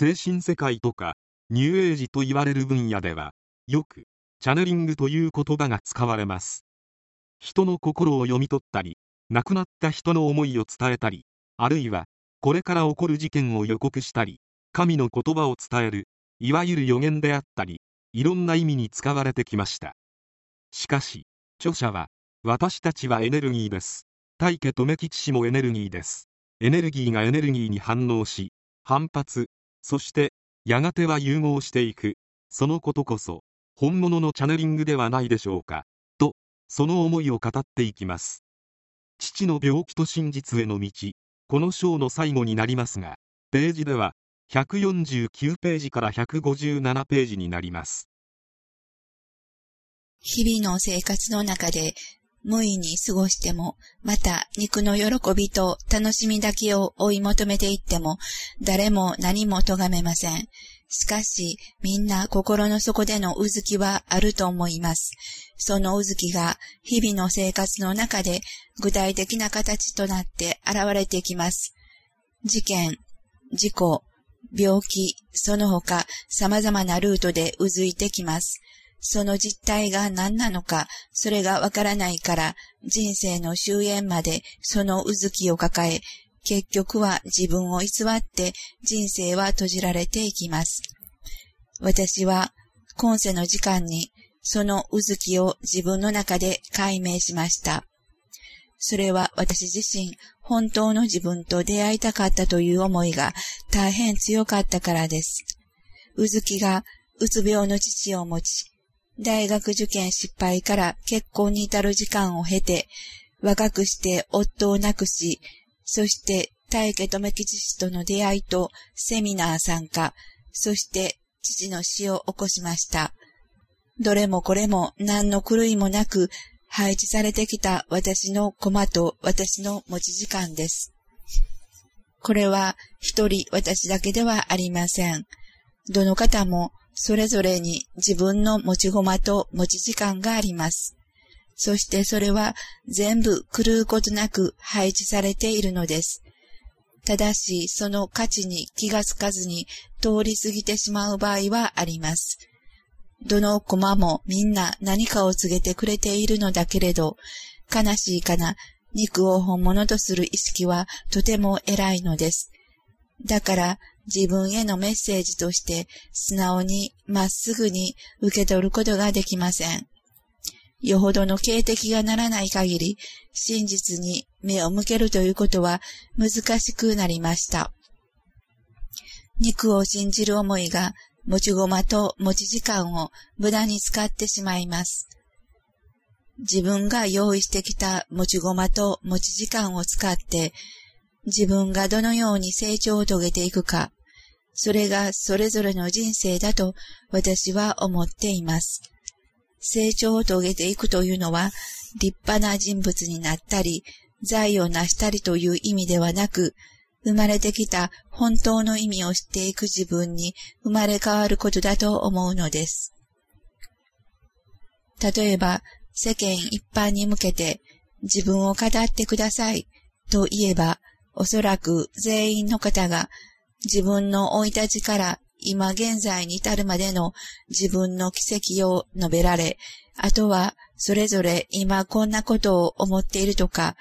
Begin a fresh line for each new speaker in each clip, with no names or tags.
精神世界とかニューエイジと言われる分野ではよくチャネリングという言葉が使われます。人の心を読み取ったり亡くなった人の思いを伝えたりあるいはこれから起こる事件を予告したり神の言葉を伝えるいわゆる予言であったりいろんな意味に使われてきました。しかし著者は私たちはエネルギーです。大家留吉氏もエネルギーです。エネルギーがエネルギーに反応し反発そしてやがては融合していく。そのことこそ本物のチャネリングではないでしょうか。とその思いを語っていきます。父の病気と真実への道。この章の最後になりますがページでは149ページから157ページになります。
日々の生活の中で無意に過ごしても、また肉の喜びと楽しみだけを追い求めていっても、誰も何も咎めません。しかし、みんな心の底でのうずきはあると思います。そのうずきが日々の生活の中で具体的な形となって現れてきます。事件、事故、病気、その他様々なルートでうずいてきます。その実態が何なのか、それがわからないから、人生の終焉までそのうずきを抱え、結局は自分を偽って人生は閉じられていきます。私は今世の時間にそのうずきを自分の中で解明しました。それは私自身本当の自分と出会いたかったという思いが大変強かったからです。うずきがうつ病の父を持ち、大学受験失敗から結婚に至る時間を経て、若くして夫を亡くし、そして大家留吉氏との出会いとセミナー参加、そして父の死を起こしました。どれもこれも何の狂いもなく配置されてきた私の駒と私の持ち時間です。これは一人私だけではありません。どの方もそれぞれに自分の持ち駒と持ち時間があります。そしてそれは全部狂うことなく配置されているのです。ただし、その価値に気がつかずに通り過ぎてしまう場合はあります。どの駒もみんな何かを告げてくれているのだけれど、悲しいかな、肉を本物とする意識はとても偉いのです。だから自分へのメッセージとして素直にまっすぐに受け取ることができません。よほどの警笛がならない限り、真実に目を向けるということは難しくなりました。肉を信じる思いが持ち駒と持ち時間を無駄に使ってしまいます。自分が用意してきた持ち駒と持ち時間を使って自分がどのように成長を遂げていくか、それがそれぞれの人生だと私は思っています。成長を遂げていくというのは、立派な人物になったり、財を成したりという意味ではなく、生まれてきた本当の意味を知っていく自分に生まれ変わることだと思うのです。例えば、世間一般に向けて自分を語ってくださいと言えば、おそらく全員の方が自分の生い立ちから今現在に至るまでの自分の奇跡を述べられ、あとはそれぞれ今こんなことを思っているとか、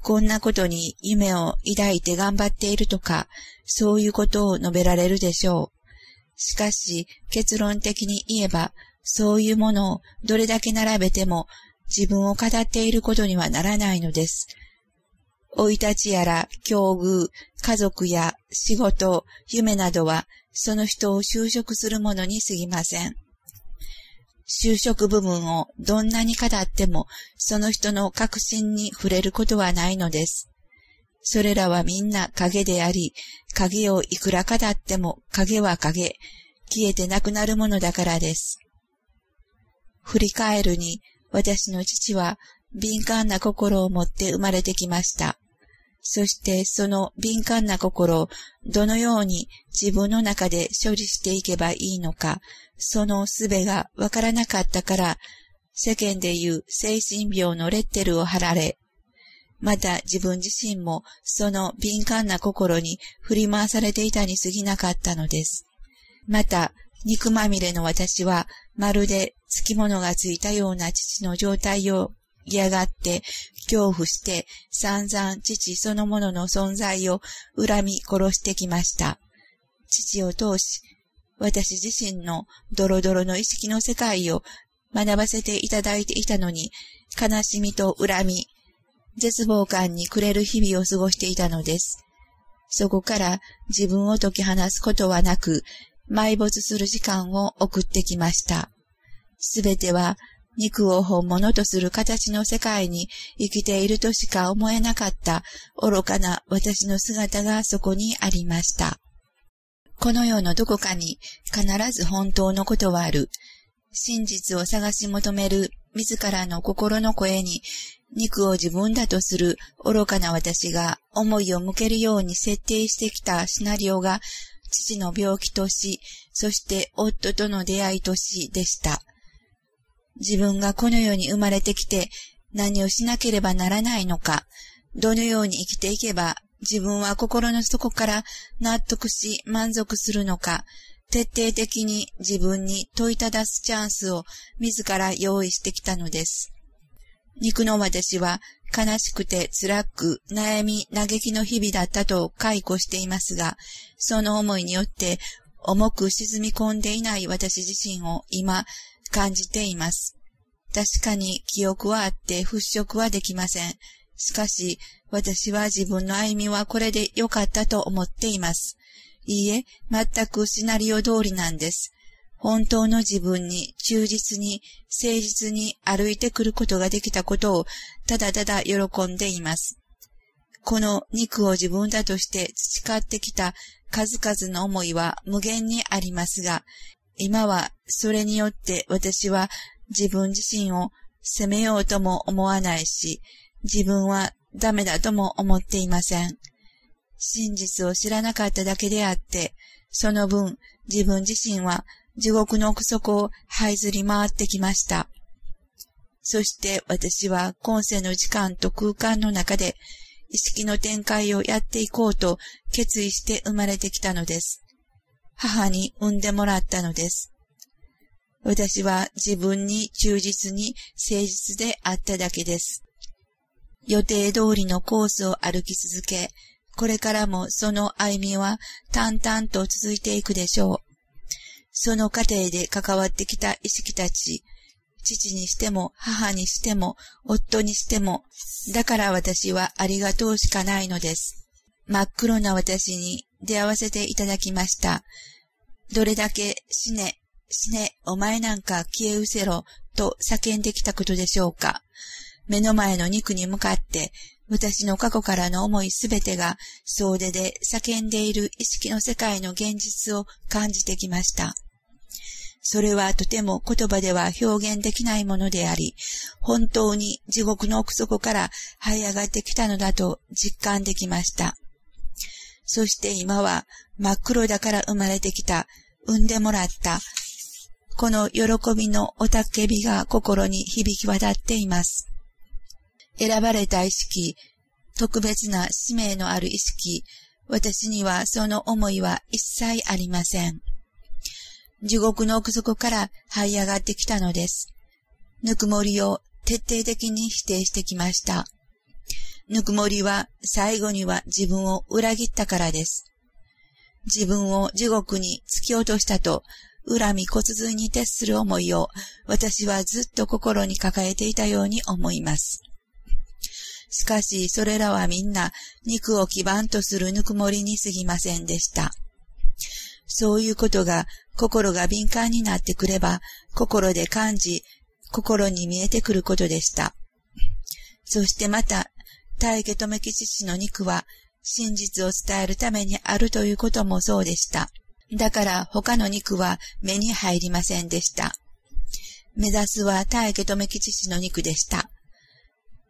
こんなことに夢を抱いて頑張っているとか、そういうことを述べられるでしょう。しかし結論的に言えば、そういうものをどれだけ並べても自分を語っていることにはならないのです。生い立ちやら、境遇、家族や仕事、夢などは、その人を就職するものに過ぎません。就職部分をどんなに語っても、その人の確信に触れることはないのです。それらはみんな影であり、影をいくら語っても影は影、消えてなくなるものだからです。振り返るに、私の父は敏感な心を持って生まれてきました。そしてその敏感な心をどのように自分の中で処理していけばいいのか、その術がわからなかったから、世間でいう精神病のレッテルを貼られ、また自分自身もその敏感な心に振り回されていたに過ぎなかったのです。また、肉まみれの私は、まるで付き物がついたような父の状態を嫌がって、恐怖して、散々父そのものの存在を恨み殺してきました。父を通し、私自身のドロドロの意識の世界を学ばせていただいていたのに、悲しみと恨み、絶望感に暮れる日々を過ごしていたのです。そこから自分を解き放すことはなく、埋没する時間を送ってきました。すべては肉を本物とする形の世界に生きているとしか思えなかった愚かな私の姿がそこにありました。この世のどこかに必ず本当のことはある。真実を探し求める自らの心の声に肉を自分だとする愚かな私が思いを向けるように設定してきたシナリオが父の病気とし、そして夫との出会いとしでした。自分がこの世に生まれてきて何をしなければならないのか、どのように生きていけば自分は心の底から納得し満足するのか、徹底的に自分に問いただすチャンスを自ら用意してきたのです。肉の私は悲しくて辛く悩み嘆きの日々だったと解雇していますが、その思いによって重く沈み込んでいない私自身を今感じています。確かに記憶はあって払拭はできません。しかし、私は自分の歩みはこれで良かったと思っています。いいえ、全くシナリオ通りなんです。本当の自分に忠実に誠実に歩いてくることができたことをただただ喜んでいます。この肉を自分だとして培ってきた数々の思いは無限にありますが、今はそれによって私は自分自身を責めようとも思わないし、自分はダメだとも思っていません。真実を知らなかっただけであって、その分自分自身は地獄の奥底を這いずり回ってきました。そして私は今世の時間と空間の中で意識の展開をやっていこうと決意して生まれてきたのです。母に産んでもらったのです。私は自分に忠実に誠実であっただけです。予定通りのコースを歩き続け、これからもその歩みは淡々と続いていくでしょう。その過程で関わってきた意識たち、父にしても、母にしても、夫にしても、だから私はありがとうしかないのです。真っ黒な私に出会わせていただきました。どれだけ死ね、死ね、お前なんか消え失せろ、と叫んできたことでしょうか。目の前の肉に向かって、私の過去からの思いすべてが総出で叫んでいる意識の世界の現実を感じてきました。それはとても言葉では表現できないものであり、本当に地獄の奥底から這い上がってきたのだと実感できました。そして今は真っ黒だから生まれてきた、産んでもらった、この喜びのおたけびが心に響き渡っています。選ばれた意識、特別な使命のある意識、私にはその思いは一切ありません。地獄の奥底から這い上がってきたのです。ぬくもりを徹底的に否定してきました。ぬくもりは最後には自分を裏切ったからです。自分を地獄に突き落としたと、恨み骨髄に徹する思いを私はずっと心に抱えていたように思います。しかし、それらはみんな肉を基盤とするぬくもりに過ぎませんでした。そういうことが心が敏感になってくれば、心で感じ、心に見えてくることでした。そしてまた、大家留吉氏の肉は、真実を伝えるためにあるということもそうでした。だから他の肉は目に入りませんでした。目指すは大家留吉氏の肉でした。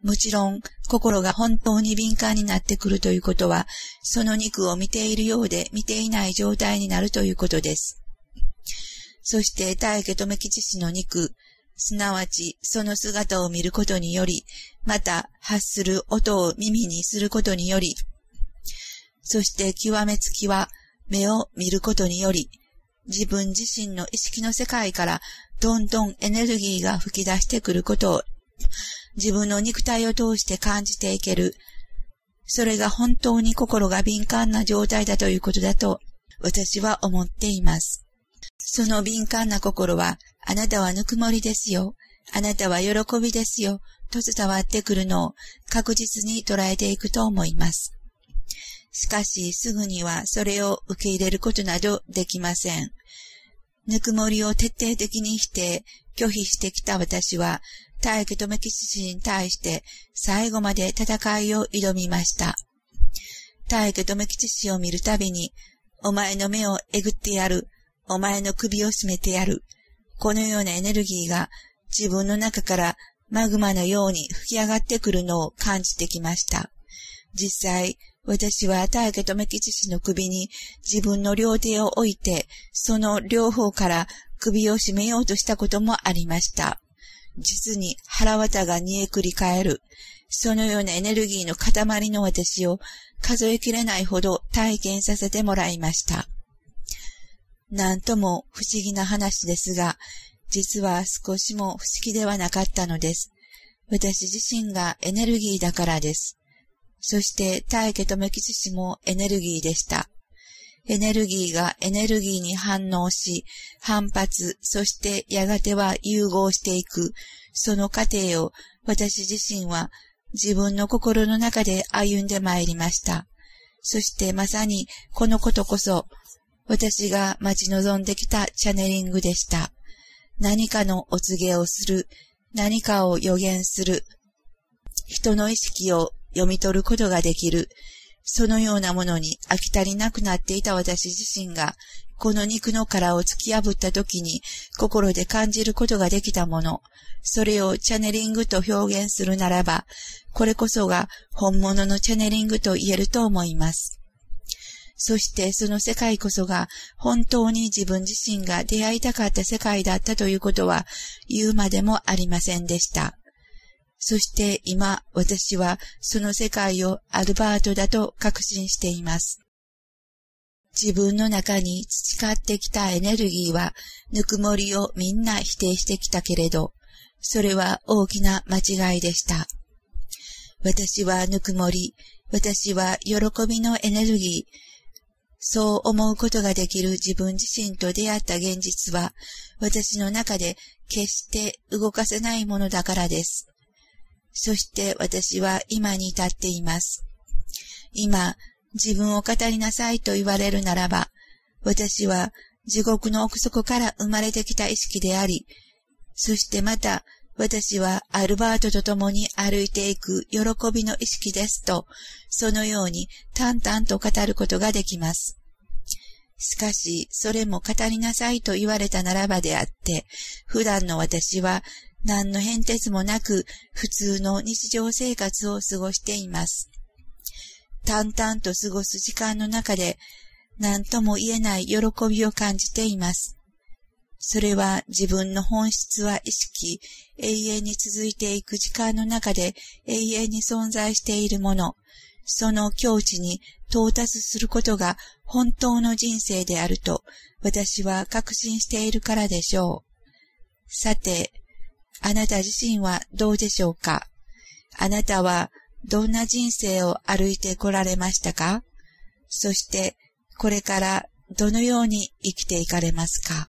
もちろん、心が本当に敏感になってくるということは、その肉を見ているようで見ていない状態になるということです。そして、大家留吉氏の肉、すなわちその姿を見ることにより、また発する音を耳にすることにより、そして極めつきは目を見ることにより、自分自身の意識の世界からどんどんエネルギーが吹き出してくることを自分の肉体を通して感じていける。それが本当に心が敏感な状態だということだと私は思っています。その敏感な心は、あなたはぬくもりですよ。あなたは喜びですよ。と伝わってくるのを確実に捉えていくと思います。しかし、すぐにはそれを受け入れることなどできません。ぬくもりを徹底的に否定、拒否してきた私は、大家留吉氏に対して最後まで戦いを挑みました。大家留吉氏を見るたびに、お前の目をえぐってやる。お前の首を絞めてやる。このようなエネルギーが自分の中からマグマのように吹き上がってくるのを感じてきました。実際、私は大家留吉氏の首に自分の両手を置いて、その両方から首を絞めようとしたこともありました。実に腹渡が煮えくり返る。そのようなエネルギーの塊の私を数えきれないほど体験させてもらいました。なんとも不思議な話ですが、実は少しも不思議ではなかったのです。私自身がエネルギーだからです。そして大家留吉氏もエネルギーでした。エネルギーがエネルギーに反応し、反発、そしてやがては融合していく、その過程を私自身は自分の心の中で歩んでまいりました。そしてまさにこのことこそ私が待ち望んできたチャネリングでした。何かのお告げをする、何かを予言する、人の意識を読み取ることができる、そのようなものに飽き足りなくなっていた私自身が、この肉の殻を突き破った時に心で感じることができたもの、それをチャネリングと表現するならば、これこそが本物のチャネリングと言えると思います。そしてその世界こそが本当に自分自身が出会いたかった世界だったということは言うまでもありませんでした。そして今私はその世界をアルバートだと確信しています。自分の中に培ってきたエネルギーはぬくもりをみんな否定してきたけれど、それは大きな間違いでした。私はぬくもり、私は喜びのエネルギー、そう思うことができる自分自身と出会った現実は、私の中で決して動かせないものだからです。そして私は今に至っています。今、自分を語りなさいと言われるならば、私は地獄の奥底から生まれてきた意識であり、そしてまた私はアルバートと共に歩いていく喜びの意識ですと、そのように淡々と語ることができます。しかし、それも語りなさいと言われたならばであって、普段の私は何の変哲もなく普通の日常生活を過ごしています。淡々と過ごす時間の中で何とも言えない喜びを感じています。それは自分の本質は意識、永遠に続いていく時間の中で永遠に存在しているもの、その境地に到達することが本当の人生であると私は確信しているからでしょう。さて、あなた自身はどうでしょうか？あなたはどんな人生を歩いてこられましたか？そして、これからどのように生きていかれますか？